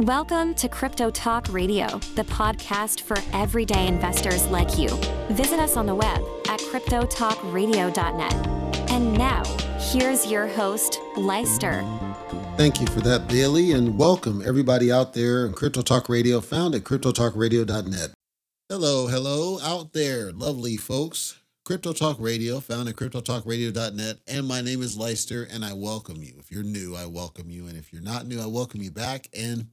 Welcome to Crypto Talk Radio, the podcast for everyday investors like you. Visit us on the web at cryptotalkradio.net. And now, here's your host, Leister. Thank you for that, Bailey, and welcome everybody out there in Crypto Talk Radio, found at cryptotalkradio.net. Hello, hello out there, lovely folks. Crypto Talk Radio, found at cryptotalkradio.net. And my name is Leister, and I welcome you. If you're new, I welcome you. And if you're not new, I welcome you back. And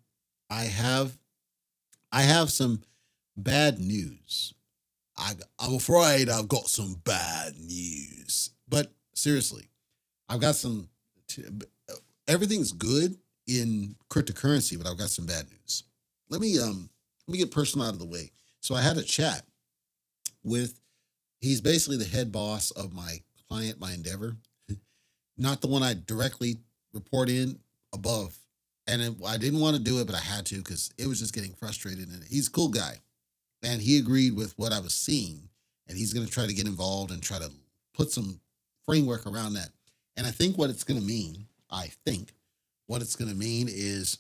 I have I have some bad news. I, I'm afraid I've got some bad news. But seriously, I've got some everything's good in cryptocurrency, but I've got some bad news. Let me um let me get personal out of the way. So I had a chat with he's basically the head boss of my client, my endeavor. Not the one I directly report in above and it, I didn't want to do it, but I had to because it was just getting frustrated. And he's a cool guy, and he agreed with what I was seeing, and he's going to try to get involved and try to put some framework around that. And I think what it's going to mean, I think what it's going to mean is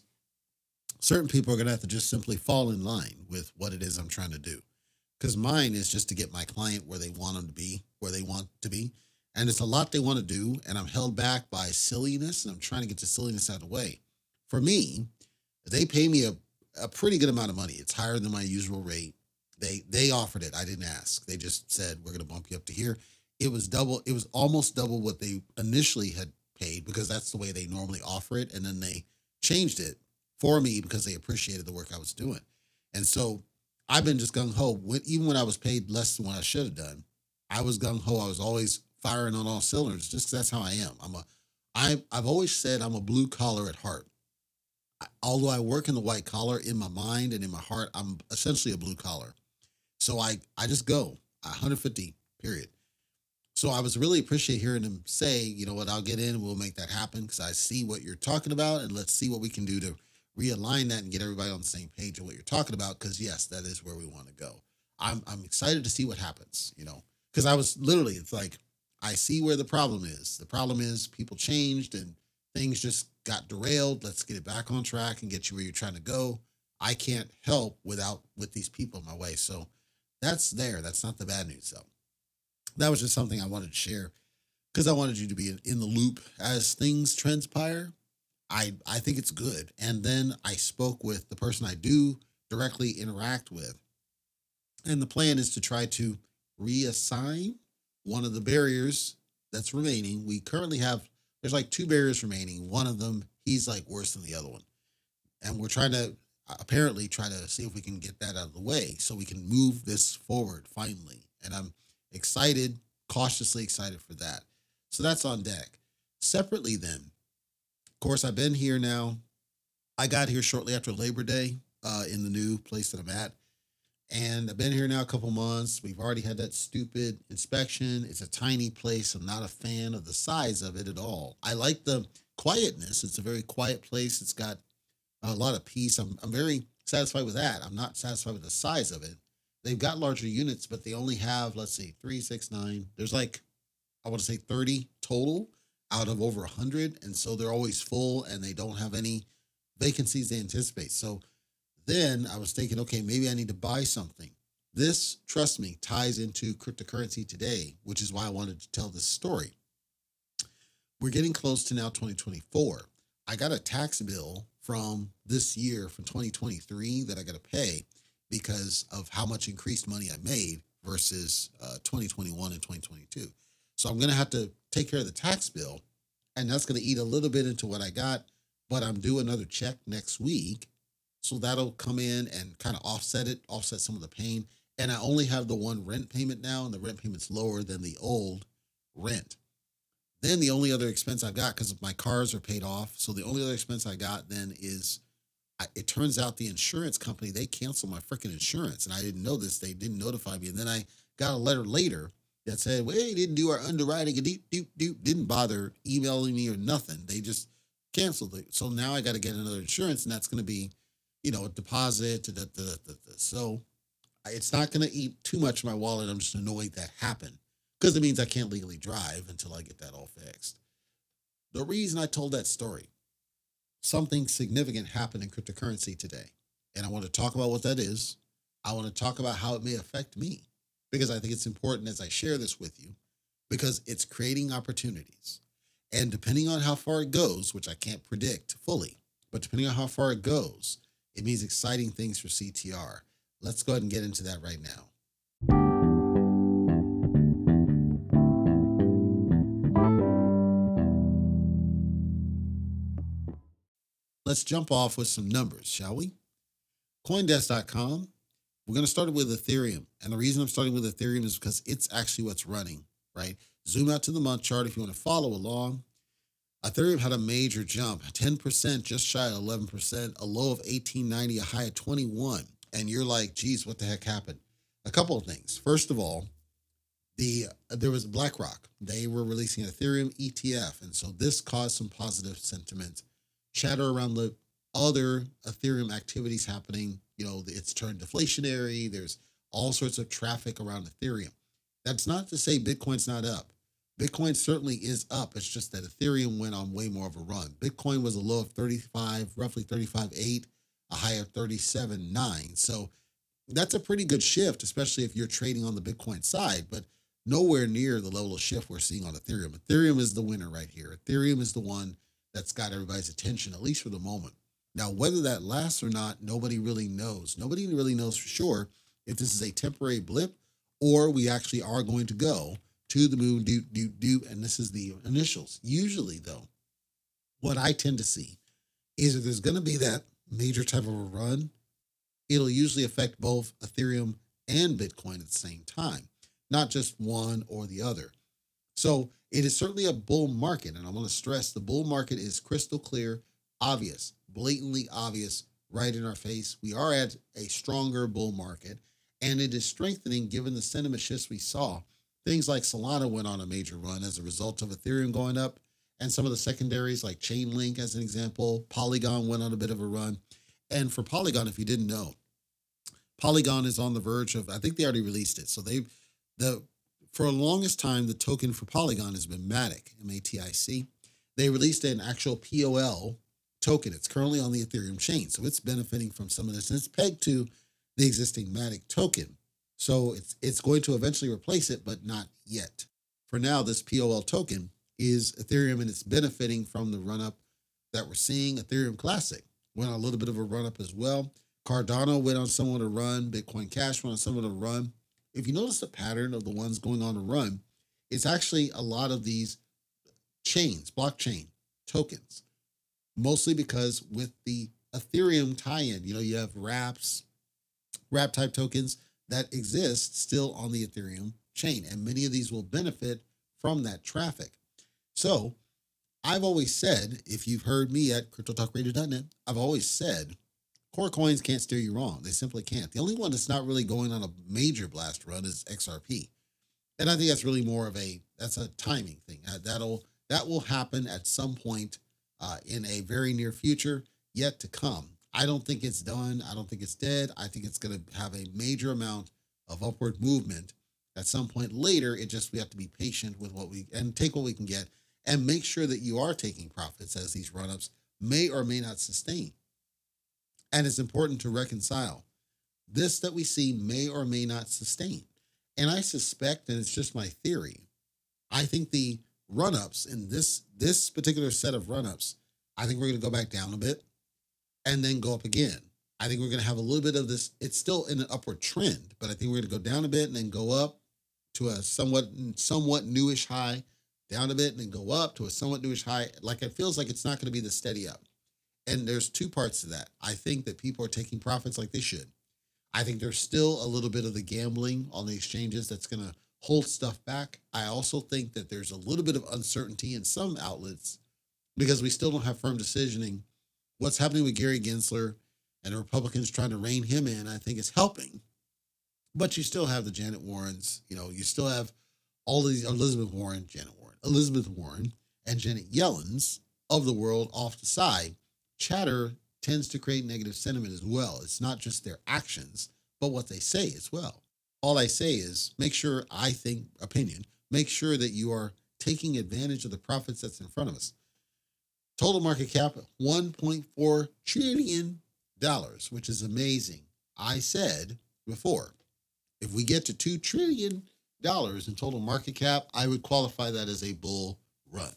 certain people are going to have to just simply fall in line with what it is I'm trying to do. Because mine is just to get my client where they want them to be, where they want to be. And it's a lot they want to do. And I'm held back by silliness. And I'm trying to get the silliness out of the way for me, they pay me a, a pretty good amount of money. It's higher than my usual rate. They they offered it. I didn't ask. They just said we're to bump you up to here. It was double. It was almost double what they initially had paid because that's the way they normally offer it. And then they changed it for me because they appreciated the work I was doing. And so I've been just gung ho. Even when I was paid less than what I should have done, I was gung ho. I was always firing on all cylinders just that's how I am. I'm a I I've always said I'm a blue collar at heart although I work in the white collar, in my mind and in my heart, I'm essentially a blue collar. So I I just go 150 period. So I was really appreciate hearing him say, you know what, I'll get in we'll make that happen because I see what you're talking about and let's see what we can do to realign that and get everybody on the same page of what you're talking about. Because yes, that is where we want to go. I'm I'm excited to see what happens. You know, because I was literally it's like I see where the problem is. The problem is people changed and things just got derailed. Let's get it back on track and get you where you're trying to go. I can't help without with these people in my way. So that's there. That's not the bad news though. That was just something I wanted to share because I wanted you to be in the loop as things transpire. I I think it's good. And then I spoke with the person I do directly interact with. And the plan is to try to reassign one of the barriers that's remaining. We currently have there's like two barriers remaining. One of them, he's like worse than the other one. And we're trying to apparently try to see if we can get that out of the way so we can move this forward finally. And I'm excited, cautiously excited for that. So that's on deck. Separately, then, of course, I've been here now. I got here shortly after Labor Day uh, in the new place that I'm at. And I've been here now a couple months. We've already had that stupid inspection. It's a tiny place. I'm not a fan of the size of it at all. I like the quietness. It's a very quiet place. It's got a lot of peace. I'm, I'm very satisfied with that. I'm not satisfied with the size of it. They've got larger units, but they only have, let's see, three, six, nine. There's like, I want to say 30 total out of over 100. And so they're always full and they don't have any vacancies they anticipate. So then I was thinking, okay, maybe I need to buy something. This, trust me, ties into cryptocurrency today, which is why I wanted to tell this story. We're getting close to now 2024. I got a tax bill from this year, from 2023, that I got to pay because of how much increased money I made versus uh, 2021 and 2022. So I'm going to have to take care of the tax bill, and that's going to eat a little bit into what I got. But I'm due another check next week so that'll come in and kind of offset it, offset some of the pain. And I only have the one rent payment now, and the rent payment's lower than the old rent. Then the only other expense I've got, because my cars are paid off. So the only other expense I got then is I, it turns out the insurance company, they canceled my freaking insurance. And I didn't know this. They didn't notify me. And then I got a letter later that said, well, they didn't do our underwriting deep, deep, deep, didn't bother emailing me or nothing. They just canceled it. So now I got to get another insurance, and that's going to be you know, deposit. Da, da, da, so it's not going to eat too much of my wallet. I'm just annoyed that happened because it means I can't legally drive until I get that all fixed. The reason I told that story something significant happened in cryptocurrency today. And I want to talk about what that is. I want to talk about how it may affect me because I think it's important as I share this with you because it's creating opportunities. And depending on how far it goes, which I can't predict fully, but depending on how far it goes, it means exciting things for CTR. Let's go ahead and get into that right now. Let's jump off with some numbers, shall we? Coindesk.com. We're going to start with Ethereum. And the reason I'm starting with Ethereum is because it's actually what's running, right? Zoom out to the month chart if you want to follow along. Ethereum had a major jump, 10%, just shy of 11%, a low of 1890, a high of 21. And you're like, geez, what the heck happened? A couple of things. First of all, the there was BlackRock. They were releasing Ethereum ETF. And so this caused some positive sentiment. Chatter around the other Ethereum activities happening. You know, it's turned deflationary. There's all sorts of traffic around Ethereum. That's not to say Bitcoin's not up. Bitcoin certainly is up. It's just that Ethereum went on way more of a run. Bitcoin was a low of 35, roughly 35.8, a high of 37.9. So that's a pretty good shift, especially if you're trading on the Bitcoin side, but nowhere near the level of shift we're seeing on Ethereum. Ethereum is the winner right here. Ethereum is the one that's got everybody's attention, at least for the moment. Now, whether that lasts or not, nobody really knows. Nobody really knows for sure if this is a temporary blip or we actually are going to go to the moon, do, do, do, and this is the initials. Usually, though, what I tend to see is if there's going to be that major type of a run, it'll usually affect both Ethereum and Bitcoin at the same time, not just one or the other. So it is certainly a bull market. And I want to stress the bull market is crystal clear, obvious, blatantly obvious, right in our face. We are at a stronger bull market and it is strengthening given the sentiment shifts we saw. Things like Solana went on a major run as a result of Ethereum going up, and some of the secondaries like Chainlink, as an example, Polygon went on a bit of a run. And for Polygon, if you didn't know, Polygon is on the verge of, I think they already released it. So they, the for the longest time, the token for Polygon has been Matic, M-A-T-I-C. They released an actual POL token. It's currently on the Ethereum chain. So it's benefiting from some of this. And it's pegged to the existing Matic token. So it's it's going to eventually replace it, but not yet. For now, this POL token is Ethereum and it's benefiting from the run up that we're seeing. Ethereum Classic went on a little bit of a run up as well. Cardano went on somewhat a run. Bitcoin Cash went on somewhat a run. If you notice the pattern of the ones going on a run, it's actually a lot of these chains, blockchain tokens, mostly because with the Ethereum tie in, you know, you have wraps, wrap type tokens that exists still on the Ethereum chain. And many of these will benefit from that traffic. So I've always said, if you've heard me at cryptotalkradio.net, I've always said core coins can't steer you wrong. They simply can't. The only one that's not really going on a major blast run is XRP. And I think that's really more of a that's a timing thing. Uh, that'll that will happen at some point uh, in a very near future yet to come. I don't think it's done. I don't think it's dead. I think it's going to have a major amount of upward movement at some point later. It just we have to be patient with what we and take what we can get and make sure that you are taking profits as these run-ups may or may not sustain. And it's important to reconcile this that we see may or may not sustain. And I suspect, and it's just my theory, I think the run-ups in this this particular set of run-ups, I think we're going to go back down a bit and then go up again. I think we're going to have a little bit of this. It's still in an upward trend, but I think we're going to go down a bit and then go up to a somewhat somewhat newish high, down a bit and then go up to a somewhat newish high. Like it feels like it's not going to be the steady up. And there's two parts to that. I think that people are taking profits like they should. I think there's still a little bit of the gambling on the exchanges that's going to hold stuff back. I also think that there's a little bit of uncertainty in some outlets because we still don't have firm decisioning what's happening with Gary Gensler and the Republicans trying to rein him in, I think is helping. But you still have the Janet Warrens, you know, you still have all these Elizabeth Warren, Janet Warren, Elizabeth Warren, and Janet Yellen's of the world off the side. Chatter tends to create negative sentiment as well. It's not just their actions, but what they say as well. All I say is make sure, I think, opinion, make sure that you are taking advantage of the profits that's in front of us Total market cap 1.4 trillion dollars, which is amazing. I said before, if we get to 2 trillion dollars in total market cap, I would qualify that as a bull run.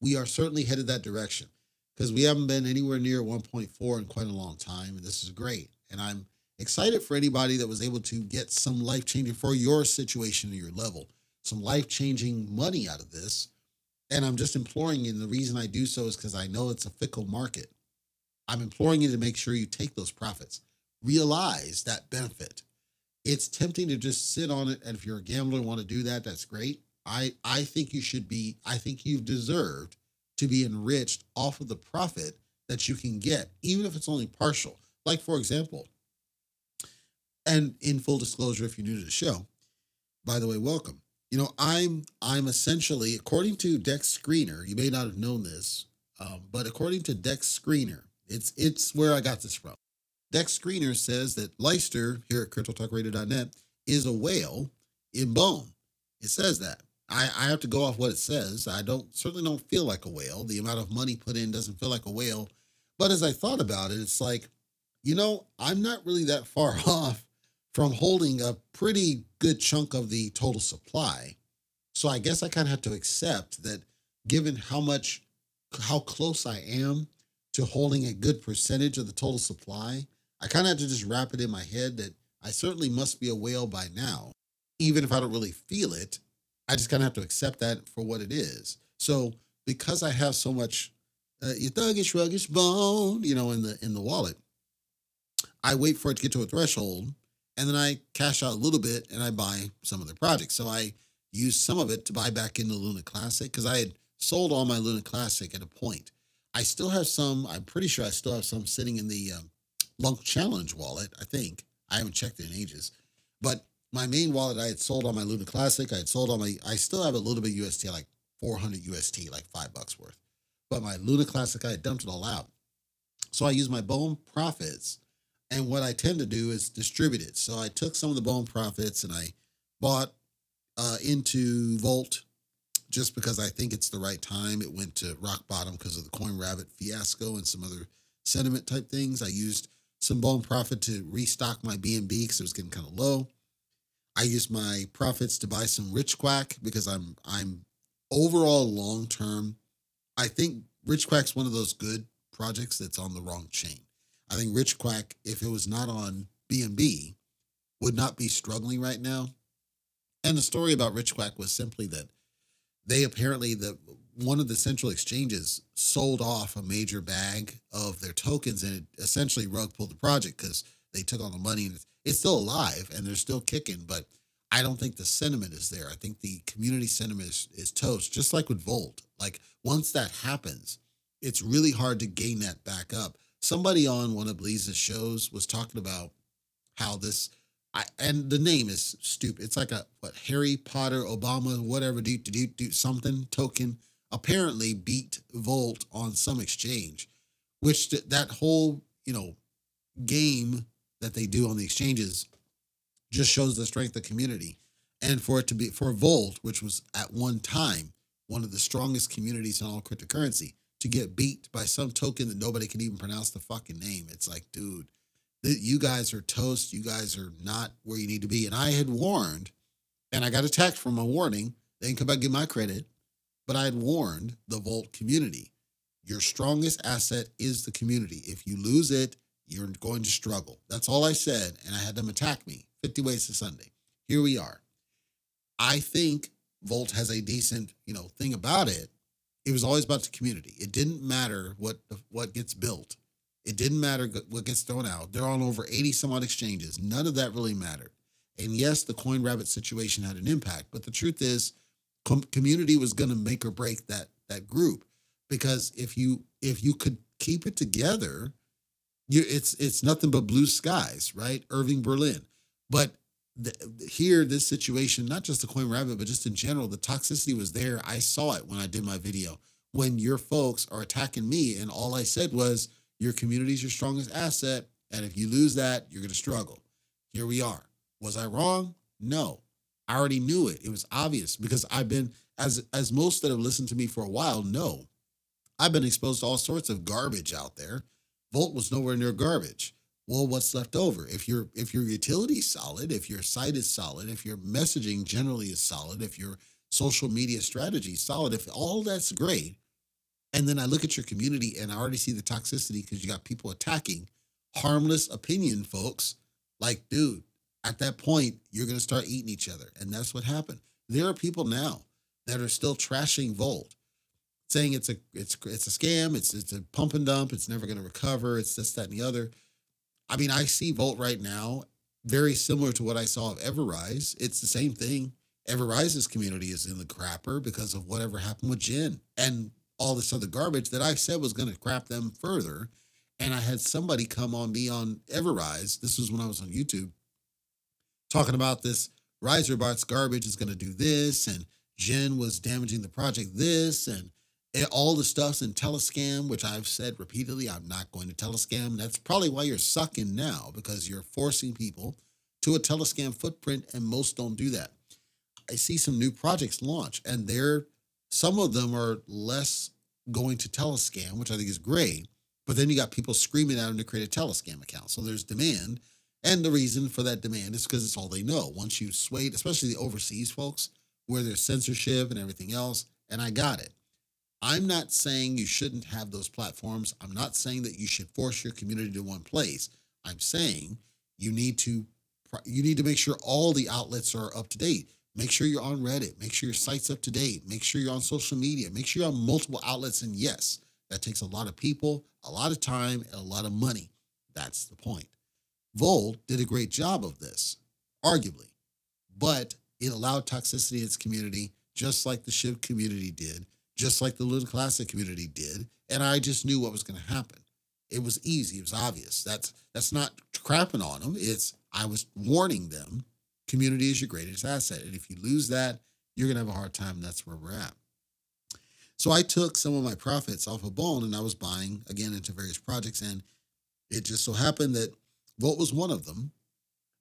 We are certainly headed that direction because we haven't been anywhere near 1.4 in quite a long time. And this is great. And I'm excited for anybody that was able to get some life changing for your situation or your level, some life changing money out of this. And I'm just imploring you. And the reason I do so is because I know it's a fickle market. I'm imploring you to make sure you take those profits, realize that benefit. It's tempting to just sit on it. And if you're a gambler and want to do that, that's great. I, I think you should be, I think you've deserved to be enriched off of the profit that you can get, even if it's only partial. Like, for example, and in full disclosure, if you're new to the show, by the way, welcome. You know, I'm I'm essentially, according to Dex Screener, you may not have known this, um, but according to Dex Screener, it's it's where I got this from. Dex Screener says that Leister here at CryptoTalkRadio.net is a whale in bone. It says that. I, I have to go off what it says. I don't certainly don't feel like a whale. The amount of money put in doesn't feel like a whale. But as I thought about it, it's like, you know, I'm not really that far off from holding a pretty good chunk of the total supply. So I guess I kind of have to accept that given how much, how close I am to holding a good percentage of the total supply, I kind of have to just wrap it in my head that I certainly must be a whale by now, even if I don't really feel it. I just kind of have to accept that for what it is. So because I have so much uh, your thuggish, ruggish bone, you know, in the in the wallet, I wait for it to get to a threshold, and then I cash out a little bit and I buy some of the projects. So I use some of it to buy back into Luna Classic because I had sold all my Luna Classic at a point. I still have some. I'm pretty sure I still have some sitting in the um, Lunk Challenge wallet. I think I haven't checked in ages, but my main wallet I had sold on my Luna Classic. I had sold on my, I still have a little bit UST, like 400 UST, like five bucks worth. But my Luna Classic, I had dumped it all out. So I use my Bone profits. And what I tend to do is distribute it. So I took some of the Bone profits and I bought uh, into Volt just because I think it's the right time. It went to rock bottom because of the Coin Rabbit fiasco and some other sentiment type things. I used some Bone profit to restock my BNB because it was getting kind of low. I used my profits to buy some Rich Quack because I'm I'm overall long term. I think Rich Quack's one of those good projects that's on the wrong chain. I think Rich Quack, if it was not on BNB, would not be struggling right now. And the story about Rich Quack was simply that they apparently the one of the central exchanges sold off a major bag of their tokens and it essentially rug pulled the project because they took all the money and it's still alive and they're still kicking, but I don't think the sentiment is there. I think the community sentiment is, is toast, just like with Volt. Like once that happens, it's really hard to gain that back up. Somebody on one of Bleez's shows was talking about how this, I, and the name is stupid. It's like a what Harry Potter, Obama, whatever, do do do something token. Apparently beat Volt on some exchange, which that whole you know game that they do on the exchanges just shows the strength of community. And for it to be for Volt, which was at one time one of the strongest communities in all cryptocurrency, to get beat by some token that nobody can even pronounce the fucking name. It's like, dude, you guys are toast. You guys are not where you need to be. And I had warned, and I got attacked from a warning. They can come back and give my credit, but I had warned the Volt community. Your strongest asset is the community. If you lose it, you're going to struggle. That's all I said. And I had them attack me 50 ways to Sunday. Here we are. I think Volt has a decent, you know, thing about it. It was always about the community. It didn't matter what what gets built. It didn't matter what gets thrown out. They're on over 80 some odd exchanges. None of that really mattered. And yes, the Coin Rabbit situation had an impact, but the truth is, com- community was going to make or break that that group because if you if you could keep it together you it's it's nothing but blue skies, right? Irving Berlin. But the, here, this situation, not just the Coin Rabbit, but just in general, the toxicity was there. I saw it when I did my video. When your folks are attacking me, and all I said was, your community is your strongest asset. And if you lose that, you're going to struggle. Here we are. Was I wrong? No. I already knew it. It was obvious because I've been, as as most that have listened to me for a while know, I've been exposed to all sorts of garbage out there. Volt was nowhere near garbage. Well, what's left over? If your if your utility solid, if your site is solid, if your messaging generally is solid, if your social media strategy is solid, if all that's great, and then I look at your community and I already see the toxicity because you got people attacking harmless opinion folks. Like, dude, at that point, you're going to start eating each other. And that's what happened. There are people now that are still trashing Volt, saying it's a it's it's a scam, it's it's a pump and dump, it's never going to recover, it's this, that, and the other. I mean, I see Volt right now very similar to what I saw of Everrise. It's the same thing. Everrise's community is in the crapper because of whatever happened with Jen and all this other garbage that I said was going to crap them further. And I had somebody come on me on Everrise. This was when I was on YouTube talking about this RiserBots garbage is going to do this, and Jen was damaging the project this, and Eh, all the stuff's in Telescam, which I've said repeatedly, I'm not going to Telescam. That's probably why you're sucking now because you're forcing people to a Telescam footprint, and most don't do that. I see some new projects launch, and they're some of them are less going to Telescam, which I think is great. But then you got people screaming at them to create a Telescam account. So there's demand. And the reason for that demand is because it's all they know. Once you sway, especially the overseas folks, where there's censorship and everything else, and I got it. I'm not saying you shouldn't have those platforms. I'm not saying that you should force your community to one place. I'm saying you need to you need to make sure all the outlets are up to date. Make sure you're on Reddit. Make sure your site's up to date. Make sure you're on social media. Make sure you're on multiple outlets. And yes, that takes a lot of people, a lot of time, and a lot of money. That's the point. Volt did a great job of this, arguably, but it allowed toxicity in its community, just like the SHIB community did, just like the Little Classic community did. And I just knew what was going to happen. It was easy. It was obvious. That's that's not crapping on them. It's I was warning them. Community is your greatest asset, and if you lose that, you're gonna have a hard time. That's where we're at. So I took some of my profits off of Bone, and I was buying again into various projects, and it just so happened that Volt was one of them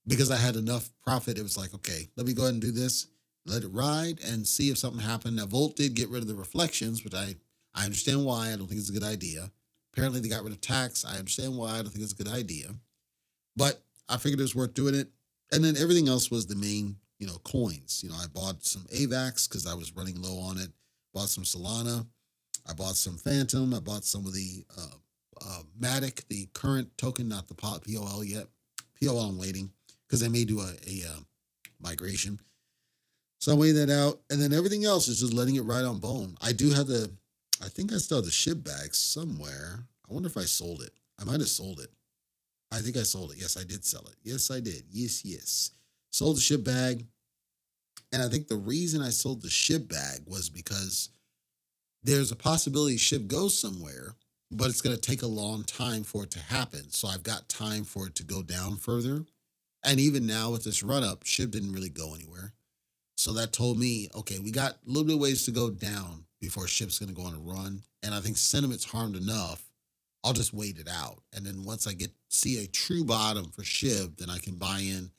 because I had enough profit. It was like, okay, let me go ahead and do this, let it ride, and see if something happened. Now, Volt did get rid of the reflections, which I I understand why. I don't think it's a good idea. Apparently, they got rid of tax. I understand why. I don't think it's a good idea. But I figured it was worth doing it. And then everything else was the main, you know, coins. You know, I bought some AVAX because I was running low on it. Bought some Solana. I bought some Fantom. I bought some of the uh, uh, Matic, the current token, not the POL yet. POL I'm waiting because they may do a, a uh, migration. So I weigh that out, and then everything else is just letting it ride on bone. I do have the, I think I still have the SHIB bag somewhere. I wonder if I sold it. I might have sold it. I think I sold it. Yes, I did sell it. Yes, I did. Yes, yes. Sold the SHIB bag. And I think the reason I sold the SHIB bag was because there's a possibility SHIB goes somewhere but it's going to take a long time for it to happen. So I've got time for it to go down further. And even now with this run up, SHIB didn't really go anywhere. So that told me, okay, we got a little bit of ways to go down before SHIB's going to go on a run. And I think sentiment's harmed enough. I'll just wait it out. And then once I get see a true bottom for SHIB, then I can buy in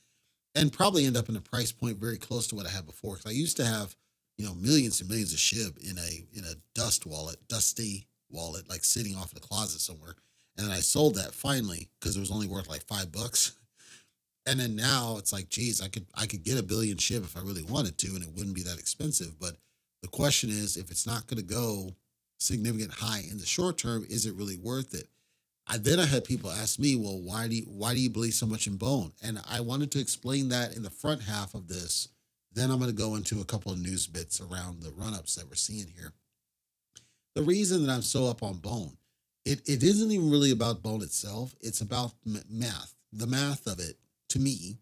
and probably end up in a price point very close to what I had before. Because I used to have, you know, millions and millions of SHIB in a in a dust wallet, dusty wallet, like sitting off in the closet somewhere. And then I sold that finally because it was only worth like five bucks. And then now it's like, geez, I could I could get a billion SHIB if I really wanted to, and it wouldn't be that expensive. But the question is, if it's not going to go significant high in the short term, is it really worth it? I, then I had people ask me, well, why do you, why do you believe so much in bone? And I wanted to explain that in the front half of this. Then I'm going to go into a couple of news bits around the run ups that we're seeing here the reason that I'm so up on Bone, it, it isn't even really about Bone itself. It's about math. The math of it, to me,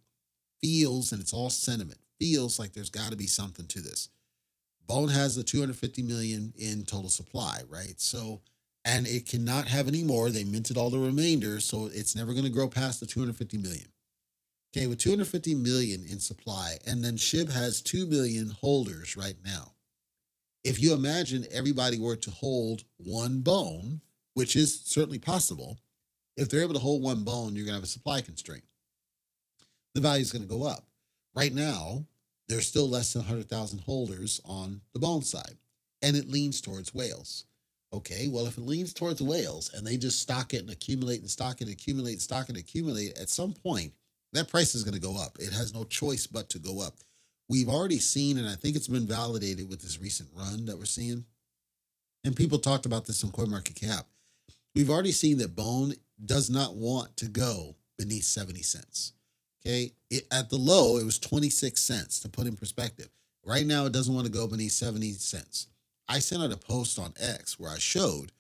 feels, and it's all sentiment, feels like there's got to be something to this. Bone has the 250 million in total supply, right? So, and it cannot have any more. They minted all the remainder, so it's never going to grow past the 250 million. Okay, with 250 million in supply, and then SHIB has 2 million holders right now if you imagine everybody were to hold one bone, which is certainly possible, if they're able to hold one bone, you're going to have a supply constraint. The value is going to go up. Right now, there's still less than 100,000 holders on the Bone side, and it leans towards whales. Okay, well, if it leans towards whales and they just stock it and accumulate and stock it, and accumulate, and stock and accumulate, at some point, that price is going to go up. It has no choice but to go up. We've already seen, and I think it's been validated with this recent run that we're seeing. And people talked about this on CoinMarketCap. We've already seen that Bone does not want to go beneath 70 cents. Okay. It, at the low, it was 26 cents to put in perspective. Right now, it doesn't want to go beneath 70 cents. I sent out a post on X where I showed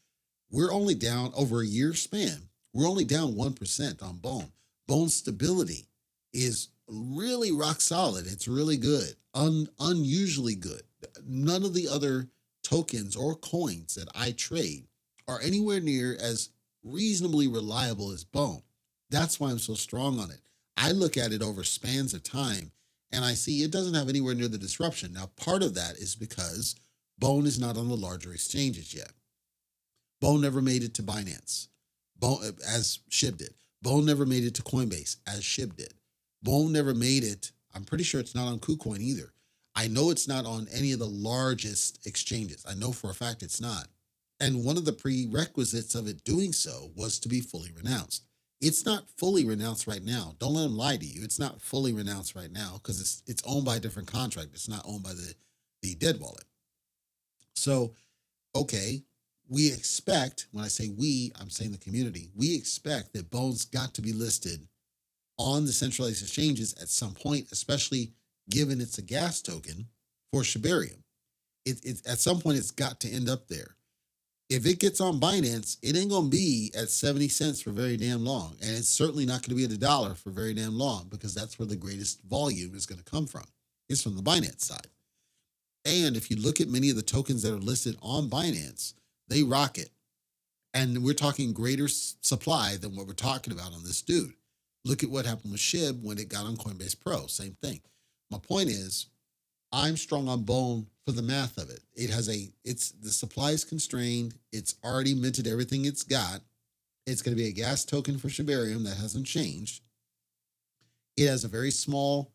we're only down over a year span. We're only down 1% on bone. Bone stability is really rock solid. It's really good, un, unusually good. None of the other tokens or coins that I trade are anywhere near as reasonably reliable as Bone. That's why I'm so strong on it. I look at it over spans of time and I see it doesn't have anywhere near the disruption. Now, part of that is because Bone is not on the larger exchanges yet. Bone never made it to Binance, Bone, as Shib did. Bone never made it to Coinbase, as Shib did. Bone never made it. I'm pretty sure it's not on KuCoin either. I know it's not on any of the largest exchanges. I know for a fact it's not. And one of the prerequisites of it doing so was to be fully renounced. It's not fully renounced right now. Don't let them lie to you. It's not fully renounced right now because it's it's owned by a different contract. It's not owned by the the dead wallet. So, okay, we expect, when I say we, I'm saying the community, we expect that Bones got to be listed on the centralized exchanges at some point, especially given it's a gas token for Shibarium. It, it, at some point, it's got to end up there. If it gets on Binance, it ain't to be at 70 cents for very damn long. And it's certainly not to be at a dollar for very damn long because that's where the greatest volume is to come from. It's from the Binance side. And if you look at many of the tokens that are listed on Binance, they rocket. And we're talking greater supply than what we're talking about on this dude. Look at what happened with SHIB when it got on Coinbase Pro. Same thing. My point is, I'm strong on Bone for the math of it. It has a, it's the supply is constrained. It's already minted everything it's got. It's going to be a gas token for Shibarium that hasn't changed. It has a very small,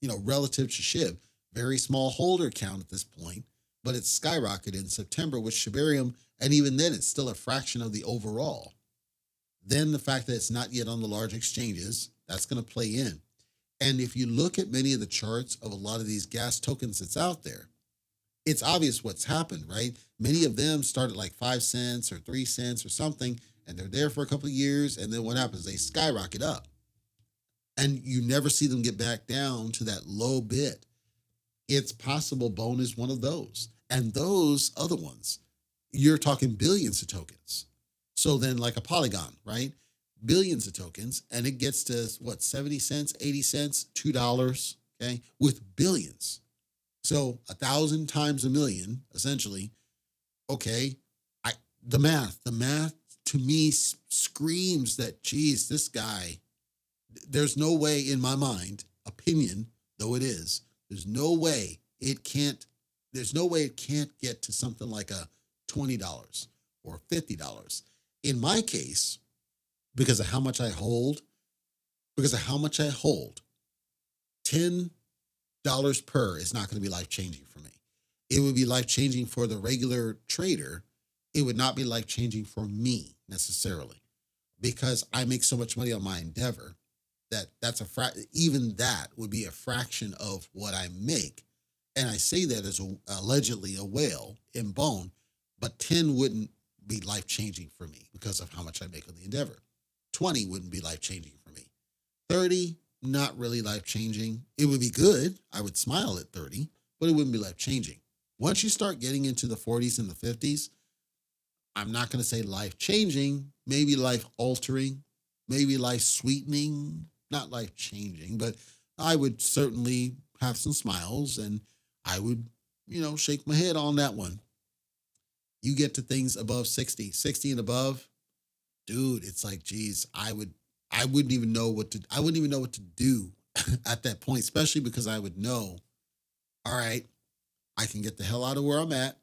you know, relative to SHIB very small holder count at this point, but it's skyrocketed in September with Shibarium, and even then, it's still a fraction of the overall. Then the fact that it's not yet on the large exchanges, that's going to play in. And if you look at many of the charts of a lot of these gas tokens that's out there, it's obvious what's happened, right? Many of them started like five cents or three cents or something, and they're there for a couple of years. And then what happens? They skyrocket up. And you never see them get back down to that low bit it's possible Bone is one of those. And those other ones, you're talking billions of tokens. So then, like a Polygon, right? Billions of tokens, and it gets to what, 70 cents, 80 cents, $2, okay, with billions. So a thousand times a million, essentially. Okay, I the math, the math to me screams that, geez, this guy, there's no way in my mind, opinion though it is, there's no way it can't, there's no way it can't get to something like a $20 or $50. In my case, because of how much I hold, because of how much I hold, $10 per is not going to be life changing for me. It would be life changing for the regular trader. It would not be life changing for me necessarily because I make so much money on my endeavor that that's a fra- even that would be a fraction of what I make. And I say that as a, allegedly a whale in bone, but 10 wouldn't be life changing for me because of how much I make on the endeavor. 20 wouldn't be life changing for me. 30, not really life changing. It would be good. I would smile at 30, but it wouldn't be life changing. Once you start getting into the 40s and the 50s, I'm not going to say life changing, maybe life altering, maybe life sweetening, not life changing, but I would certainly have some smiles and I would, you know, shake my head on that one. You get to things above 60, 60 and above, dude, it's like, geez, I would, I wouldn't even know what to, I wouldn't even know what to do at that point, especially because I would know, all right, I can get the hell out of where I'm at.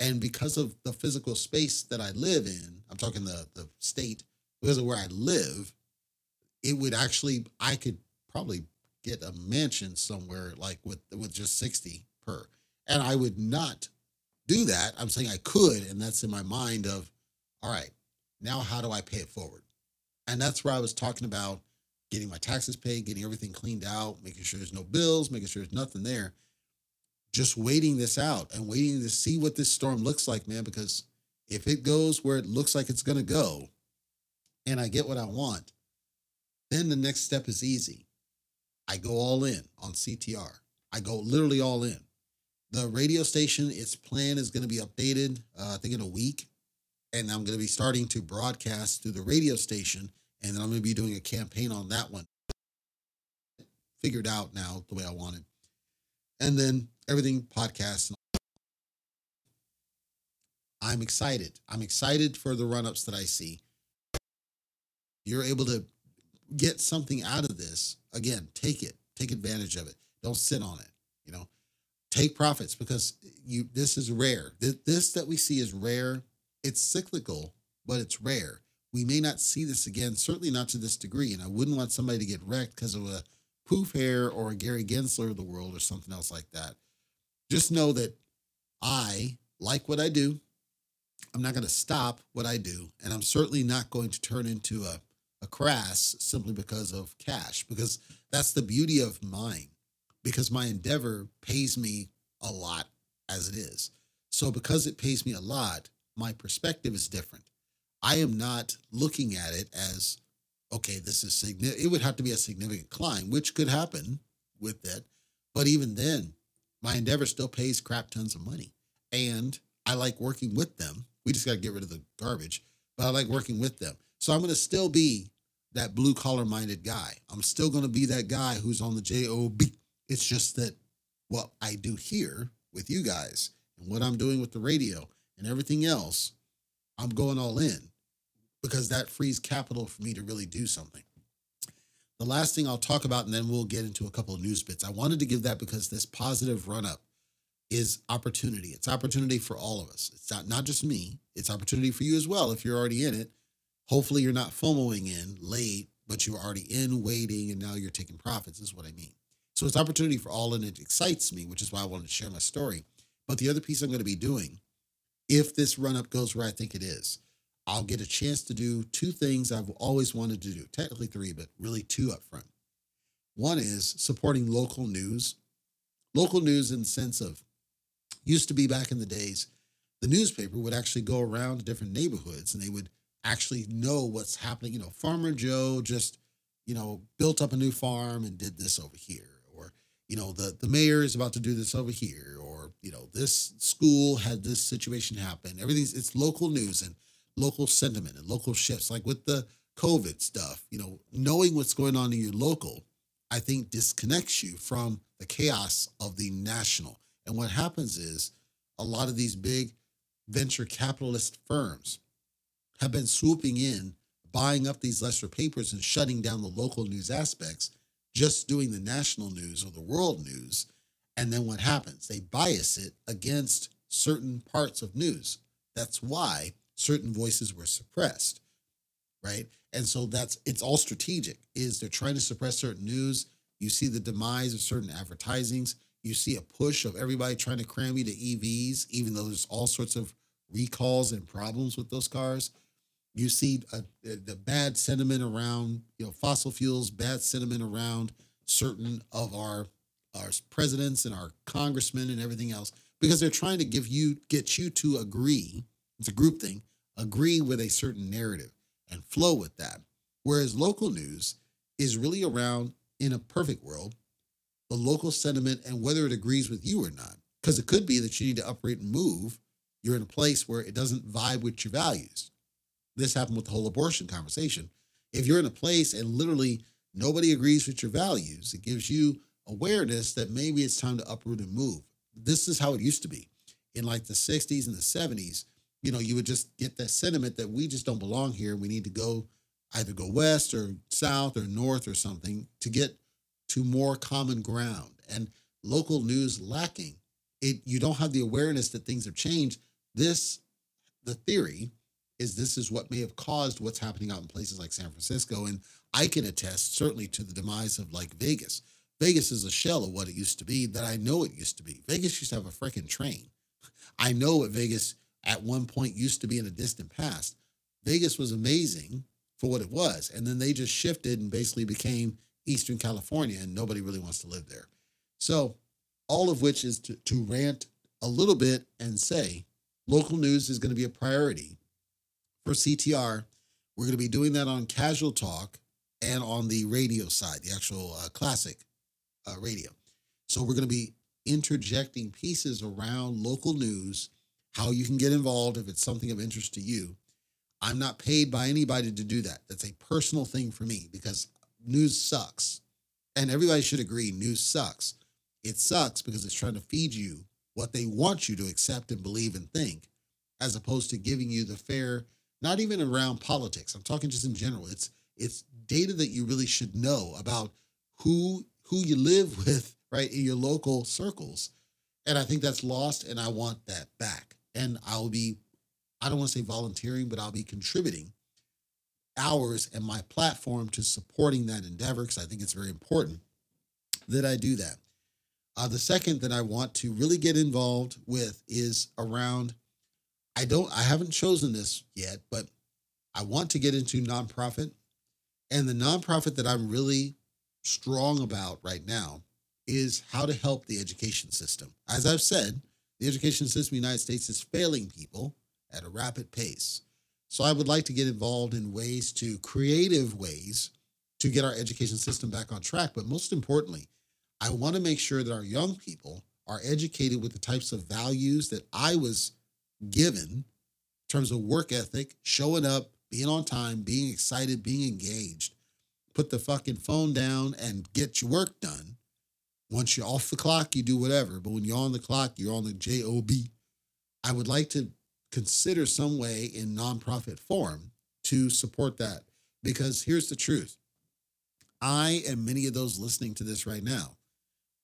And because of the physical space that I live in, I'm talking the, the state, because of where I live, it would actually I could probably get a mansion somewhere like with with just 60 per. And I would not do that. I'm saying I could, and that's in my mind of, all right, now how do I pay it forward? And that's where I was talking about getting my taxes paid, getting everything cleaned out, making sure there's no bills, making sure there's nothing there. Just waiting this out and waiting to see what this storm looks like, man, because if it goes where it looks like it's going to go and I get what I want, then the next step is easy. I go all in on CTR. I go literally all in. The radio station, its plan is going to be updated, uh, I think in a week. And I'm going to be starting to broadcast through the radio station. And then I'm going to be doing a campaign on that one. Figured out now the way I wanted. And then everything podcast. I'm excited. I'm excited for the run ups that I see. You're able to get something out of this. Again, take it, take advantage of it. Don't sit on it. You know, take profits because you. This is rare. This, this that we see is rare. It's cyclical, but it's rare. We may not see this again. Certainly not to this degree. And I wouldn't want somebody to get wrecked because of a poof hair or a Gary Gensler of the world or something else like that. Just know that I like what I do. I'm not going to stop what I do. And I'm certainly not going to turn into a, a crass simply because of cash, because that's the beauty of mine, because my endeavor pays me a lot as it is. So, because it pays me a lot, my perspective is different. I am not looking at it as, okay, this is significant. It would have to be a significant climb, which could happen with it. But even then, my endeavor still pays crap tons of money. And I like working with them. We just got to get rid of the garbage, but I like working with them. So I'm going to still be that blue collar minded guy. I'm still going to be that guy who's on the JOB. It's just that what I do here with you guys and what I'm doing with the radio and everything else, I'm going all in because that frees capital for me to really do something. The last thing I'll talk about, and then we'll get into a couple of news bits. I wanted to give that because this positive run up is opportunity. It's opportunity for all of us. It's not, not just me, it's opportunity for you as well if you're already in it. Hopefully, you're not FOMOing in late, but you're already in waiting and now you're taking profits, is what I mean. So it's opportunity for all, and it excites me, which is why I wanted to share my story. But the other piece I'm going to be doing, if this run up goes where I think it is, I'll get a chance to do two things I've always wanted to do. Technically three, but really two up front. One is supporting local news. Local news in the sense of used to be back in the days, the newspaper would actually go around different neighborhoods and they would actually know what's happening. You know, Farmer Joe just, you know, built up a new farm and did this over here. You know, the, the mayor is about to do this over here. Or, you know, this school had this situation happen. Everything's, it's local news. And local sentiment and local shifts, like with the COVID stuff, you know, knowing what's going on in your local, I think disconnects you from the chaos of the national. And what happens is a lot of these big venture capitalist firms have been swooping in, buying up these lesser papers and shutting down the local news aspects, just doing the national news or the world news. And then what happens? They bias it against certain parts of news. That's why certain voices were suppressed, right? And so that's it's all strategic. Is they're trying to suppress certain news. You see the demise of certain advertisings. You see a push of everybody trying to cram you to EVs, even though there's all sorts of recalls and problems with those cars. You see uh, a, the bad sentiment around you know fossil fuels, bad sentiment around certain of our our presidents and our congressmen and everything else because they're trying to give you get you to agree it's a group thing, agree with a certain narrative and flow with that. Whereas local news is really around, in a perfect world, the local sentiment and whether it agrees with you or not. Because it could be that you need to uprate and move. You're in a place where it doesn't vibe with your values. This happened with the whole abortion conversation. If you're in a place and literally nobody agrees with your values, it gives you awareness that maybe it's time to uproot and move. This is how it used to be. In like the 60s and the 70s, you know, you would just get that sentiment that we just don't belong here. We need to go either go west or south or north or something to get to more common ground. And local news lacking, it you don't have the awareness that things have changed. This, the theory is this is what may have caused what's happening out in places like San Francisco. And I can attest certainly to the demise of like Vegas. Vegas is a shell of what it used to be that I know it used to be. Vegas used to have a freaking train I know what Vegas at one point used to be in a distant past. Vegas was amazing for what it was. And then they just shifted and basically became Eastern California, and nobody really wants to live there. So, all of which is to, to rant a little bit and say local news is going to be a priority for CTR. We're going to be doing that on Casual Talk and on the radio side, the actual uh, classic uh, radio. So, we're going to be interjecting pieces around local news, how you can get involved if it's something of interest to you. I'm not paid by anybody to do that. That's a personal thing for me because news sucks. And everybody should agree news sucks. It sucks because it's trying to feed you what they want you to accept and believe and think, as opposed to giving you the fair, not even around politics. I'm talking just in general. It's it's data that you really should know about who who you live with, right, in your local circles. And I think that's lost, and I want that back. And I'll be, I don't want to say volunteering, but I'll be contributing hours and my platform to supporting that endeavor because I think it's very important that I do that. Uh, the second that I want to really get involved with is around. I don't. I haven't chosen this yet, but I want to get into nonprofit, and the nonprofit that I'm really strong about right now is how to help the education system. As I've said, the education system in the United States is failing people at a rapid pace. So I would like to get involved in ways to creative ways to get our education system back on track. But most importantly, I want to make sure that our young people are educated with the types of values that I was given in terms of work ethic, showing up, being on time, being excited, being engaged. Put the fucking phone down and get your work done. Once you're off the clock, you do whatever. But when you're on the clock, you're on the job. I would like to consider some way in nonprofit form to support that. Because here's the truth I and many of those listening to this right now,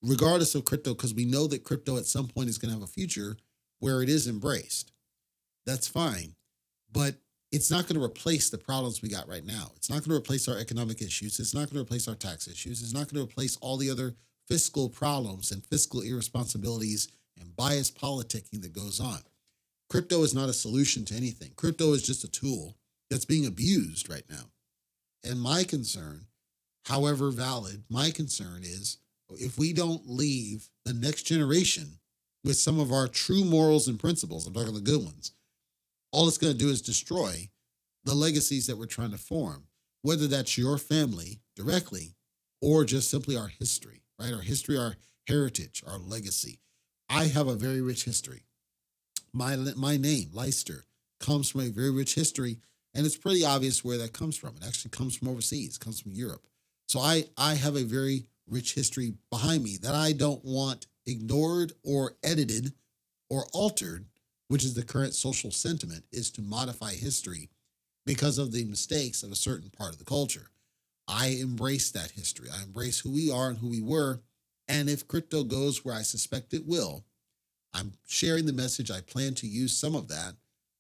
regardless of crypto, because we know that crypto at some point is going to have a future where it is embraced. That's fine. But it's not going to replace the problems we got right now. It's not going to replace our economic issues. It's not going to replace our tax issues. It's not going to replace all the other fiscal problems and fiscal irresponsibilities and biased politicking that goes on. Crypto is not a solution to anything. Crypto is just a tool that's being abused right now. And my concern, however valid, my concern is if we don't leave the next generation with some of our true morals and principles, I'm talking the good ones, all it's going to do is destroy the legacies that we're trying to form, whether that's your family directly or just simply our history, right? Our history, our heritage, our legacy. I have a very rich history my my name, Leister, comes from a very rich history, and it's pretty obvious where that comes from. It actually comes from overseas, comes from Europe. So I I have a very rich history behind me that I don't want ignored or edited or altered, which is the current social sentiment, is to modify history because of the mistakes of a certain part of the culture. I embrace that history. I embrace who we are and who we were. And if crypto goes where I suspect it will, I'm sharing the message. I plan to use some of that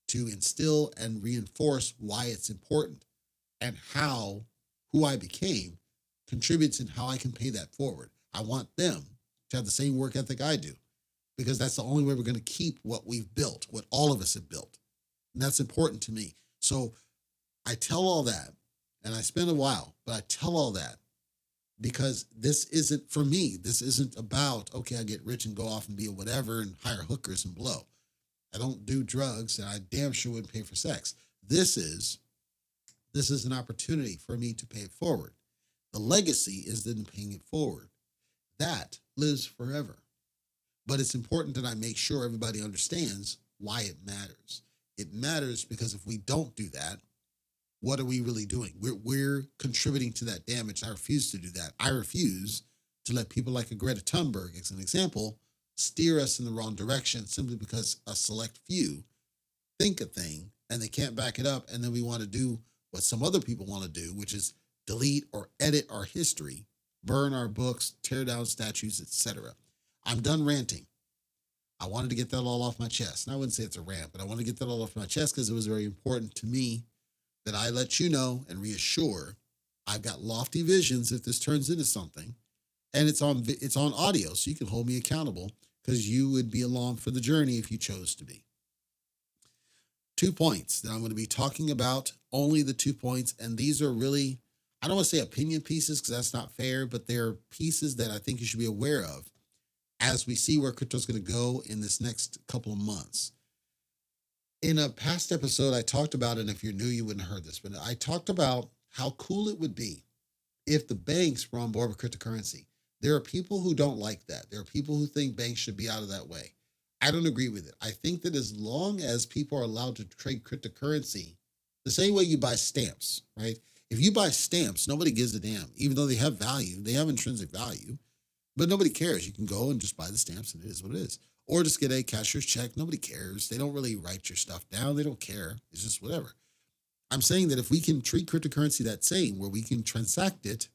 to instill and reinforce why it's important and how who I became contributes and how I can pay that forward. I want them to have the same work ethic I do because that's the only way we're going to keep what we've built, what all of us have built. And that's important to me. So I tell all that and I spend a while, but I tell all that because this isn't for me. This isn't about, okay, I get rich and go off and be a whatever and hire hookers and blow. I don't do drugs and I damn sure wouldn't pay for sex. This is this is an opportunity for me to pay it forward. The legacy is then paying it forward. That lives forever. But it's important that I make sure everybody understands why it matters. It matters because if we don't do that, what are we really doing? We're, we're contributing to that damage. I refuse to do that. I refuse to let people like a Greta Thunberg, as an example, steer us in the wrong direction simply because a select few think a thing and they can't back it up. And then we want to do what some other people want to do, which is delete or edit our history, burn our books, tear down statues, etc. I'm done ranting. I wanted to get that all off my chest. And I wouldn't say it's a rant, but I wanted to get that all off my chest because it was very important to me that I let you know and reassure I've got lofty visions if this turns into something. And it's on it's on audio, so you can hold me accountable because you would be along for the journey if you chose to be. Two points that I'm going to be talking about, only the two points. And these are really, I don't want to say opinion pieces because that's not fair, but there are pieces that I think you should be aware of as we see where crypto is going to go in this next couple of months. In a past episode, I talked about, and if you're new, you wouldn't have heard this, but I talked about how cool it would be if the banks were on board with cryptocurrency. There are people who don't like that. There are people who think banks should be out of that way. I don't agree with it. I think that as long as people are allowed to trade cryptocurrency, the same way you buy stamps, right? If you buy stamps, nobody gives a damn, even though they have value, they have intrinsic value, but nobody cares. You can go and just buy the stamps and it is what it is. Or just get a cashier's check. Nobody cares. They don't really write your stuff down. They don't care. It's just whatever. I'm saying that if we can treat cryptocurrency that same, where we can transact it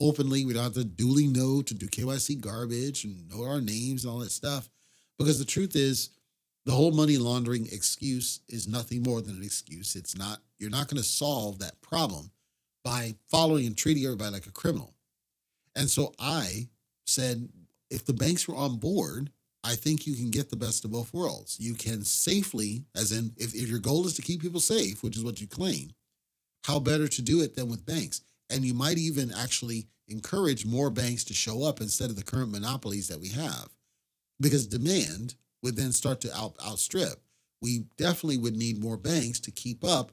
openly, we don't have to duly know to do KYC garbage and know our names and all that stuff. Because the truth is, the whole money laundering excuse is nothing more than an excuse. It's not, you're not going to solve that problem by following and treating everybody like a criminal. And so I said, if the banks were on board, I think you can get the best of both worlds. You can safely, as in, if, if your goal is to keep people safe, which is what you claim, how better to do it than with banks? And you might even actually encourage more banks to show up instead of the current monopolies that we have because demand would then start to out, outstrip. We definitely would need more banks to keep up,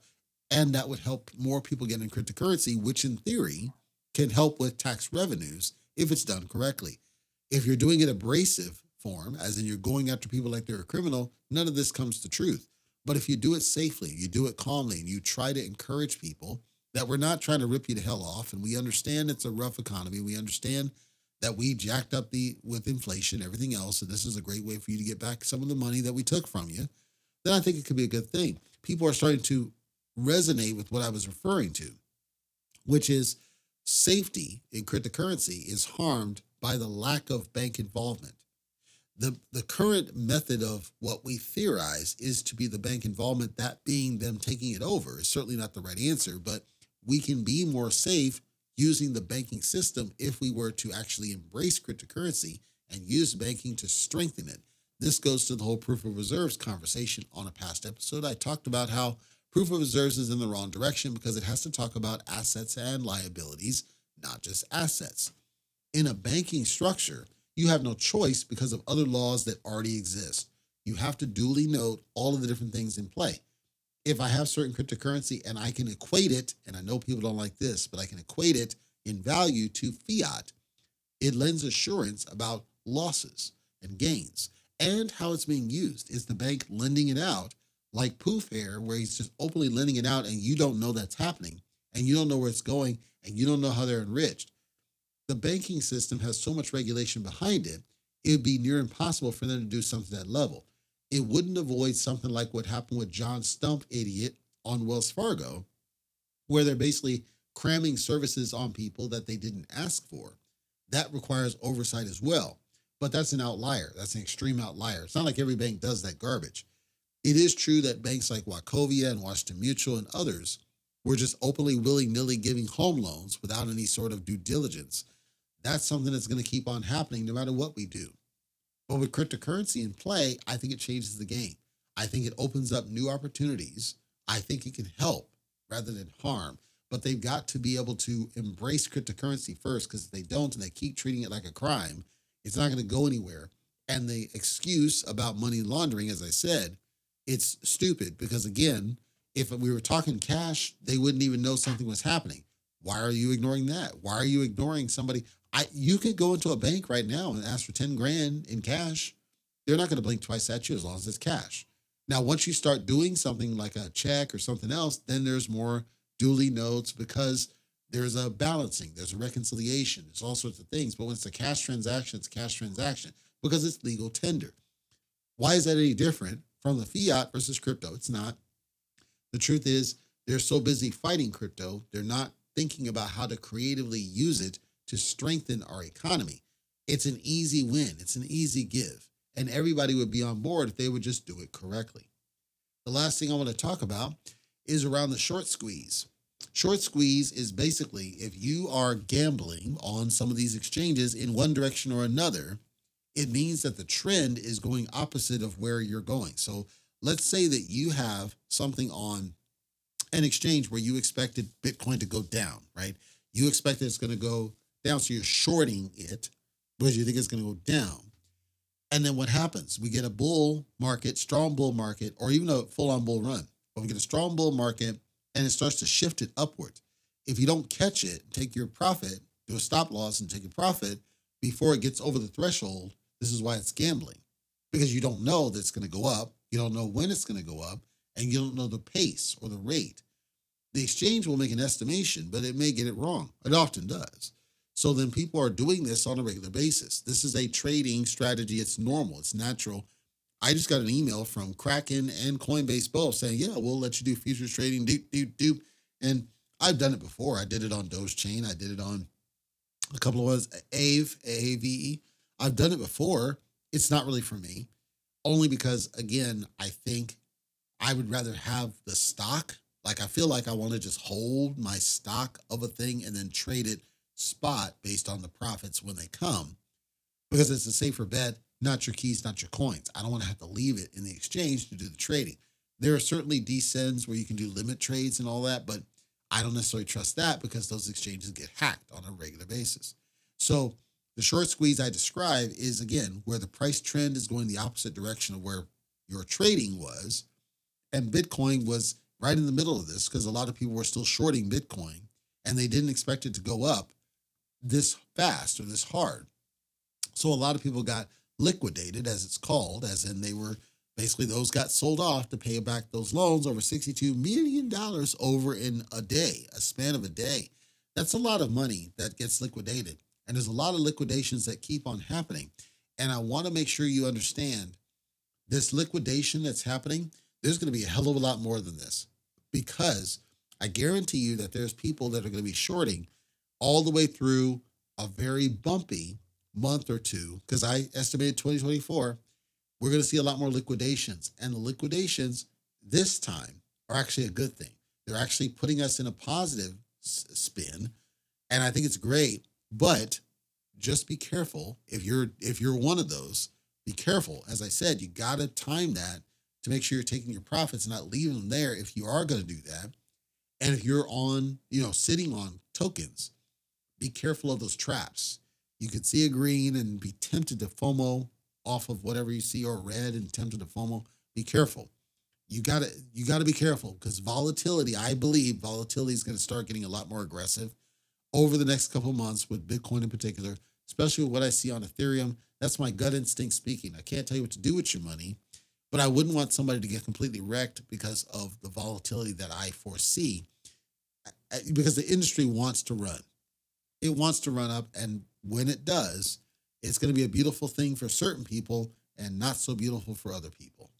and that would help more people get in cryptocurrency, which in theory can help with tax revenues if it's done correctly. If you're doing it abrasive form, as in you're going after people like they're a criminal, none of this comes to truth. But if you do it safely, you do it calmly, and you try to encourage people that we're not trying to rip you the hell off, and we understand it's a rough economy, we understand that we jacked up the with inflation, everything else, and this is a great way for you to get back some of the money that we took from you, then I think it could be a good thing. People are starting to resonate with what I was referring to, which is safety in cryptocurrency is harmed by the lack of bank involvement. The, the current method of what we theorize is to be the bank involvement, that being them taking it over, is certainly not the right answer, but we can be more safe using the banking system if we were to actually embrace cryptocurrency and use banking to strengthen it. This goes to the whole proof of reserves conversation on a past episode. I talked about how proof of reserves is in the wrong direction because it has to talk about assets and liabilities, not just assets. In a banking structure, you have no choice because of other laws that already exist. You have to duly note all of the different things in play if I have certain cryptocurrency and I can equate it, and I know people don't like this, but I can equate it in value to fiat, it lends assurance about losses and gains and how it's being used. Is the bank lending it out like poof here, where he's just openly lending it out and you don't know that's happening and you don't know where it's going and you don't know how they're enriched? The banking system has so much regulation behind it, it would be near impossible for them to do something at that level it wouldn't avoid something like what happened with John Stumpf, idiot, on Wells Fargo, where they're basically cramming services on people that they didn't ask for. That requires oversight as well. But that's an outlier. That's an extreme outlier. It's not like every bank does that garbage. It is true that banks like Wachovia and Washington Mutual and others were just openly willy nilly giving home loans without any sort of due diligence. That's something that's going to keep on happening no matter what we do. But with cryptocurrency in play, I think it changes the game. I think it opens up new opportunities. I think it can help rather than harm. But they've got to be able to embrace cryptocurrency first because if they don't and they keep treating it like a crime, it's not going to go anywhere. And the excuse about money laundering, as I said, it's stupid because, again, if we were talking cash, they wouldn't even know something was happening. Why are you ignoring that? Why are you ignoring somebody? I you could go into a bank right now and ask for 10 grand in cash. They're not going to blink twice at you as long as it's cash. Now, once you start doing something like a check or something else, then there's more duly notes because there's a balancing, there's a reconciliation, there's all sorts of things. But when it's a cash transaction, it's a cash transaction because it's legal tender. Why is that any different from the fiat versus crypto? It's not. The truth is, they're so busy fighting crypto, they're not thinking about how to creatively use it to strengthen our economy. It's an easy win, it's an easy give, and everybody would be on board if they would just do it correctly. The last thing I want to talk about is around the short squeeze. Short squeeze is basically if you are gambling on some of these exchanges in one direction or another, it means that the trend is going opposite of where you're going. So let's say that you have something on an exchange where you expected Bitcoin to go down, right? You expect it's going to go down. So you're shorting it because you think it's going to go down. And then what happens? We get a bull market, strong bull market, or even a full on bull run. But we get a strong bull market and it starts to shift it upward. If you don't catch it, take your profit, do a stop loss and take your profit before it gets over the threshold, this is why it's gambling because you don't know that it's going to go up. You don't know when it's going to go up and you don't know the pace or the rate. The exchange will make an estimation, but it may get it wrong. It often does. So then people are doing this on a regular basis. This is a trading strategy. It's normal, it's natural. I just got an email from Kraken and Coinbase both saying, yeah, we'll let you do futures trading, doop, doop, doop. And I've done it before. I did it on Dogechain. I did it on a couple of ones, AVE. I've done it before. It's not really for me, only because, again, I think I would rather have the stock. Like, I feel like I want to just hold my stock of a thing and then trade it spot based on the profits when they come because it's a safer bet, not your keys, not your coins. I don't want to have to leave it in the exchange to do the trading. There are certainly descends where you can do limit trades and all that, but I don't necessarily trust that because those exchanges get hacked on a regular basis. So the short squeeze I describe is again where the price trend is going the opposite direction of where your trading was. And Bitcoin was right in the middle of this because a lot of people were still shorting Bitcoin and they didn't expect it to go up this fast or this hard. So a lot of people got liquidated, as it's called, as in they were basically those got sold off to pay back those loans over $62 million over in a day, a span of a day. That's a lot of money that gets liquidated. And there's a lot of liquidations that keep on happening. And I want to make sure you understand this liquidation that's happening, there's going to be a hell of a lot more than this because I guarantee you that there's people that are going to be shorting all the way through a very bumpy month or two, because I estimated 2024, we're going to see a lot more liquidations. And the liquidations this time are actually a good thing. They're actually putting us in a positive spin. And I think it's great. But just be careful if you're if you're one of those, be careful. As I said, you got to time that to make sure you're taking your profits and not leaving them there if you are going to do that. And if you're on, you know, sitting on tokens, be careful of those traps. You could see a green and be tempted to FOMO off of whatever you see or red and tempted to FOMO. Be careful. You gotta you gotta be careful because volatility, I believe volatility is gonna start getting a lot more aggressive over the next couple months with Bitcoin in particular, especially with what I see on Ethereum. That's my gut instinct speaking. I can't tell you what to do with your money, but I wouldn't want somebody to get completely wrecked because of the volatility that I foresee because the industry wants to run it wants to run up. And when it does, it's going to be a beautiful thing for certain people and not so beautiful for other people.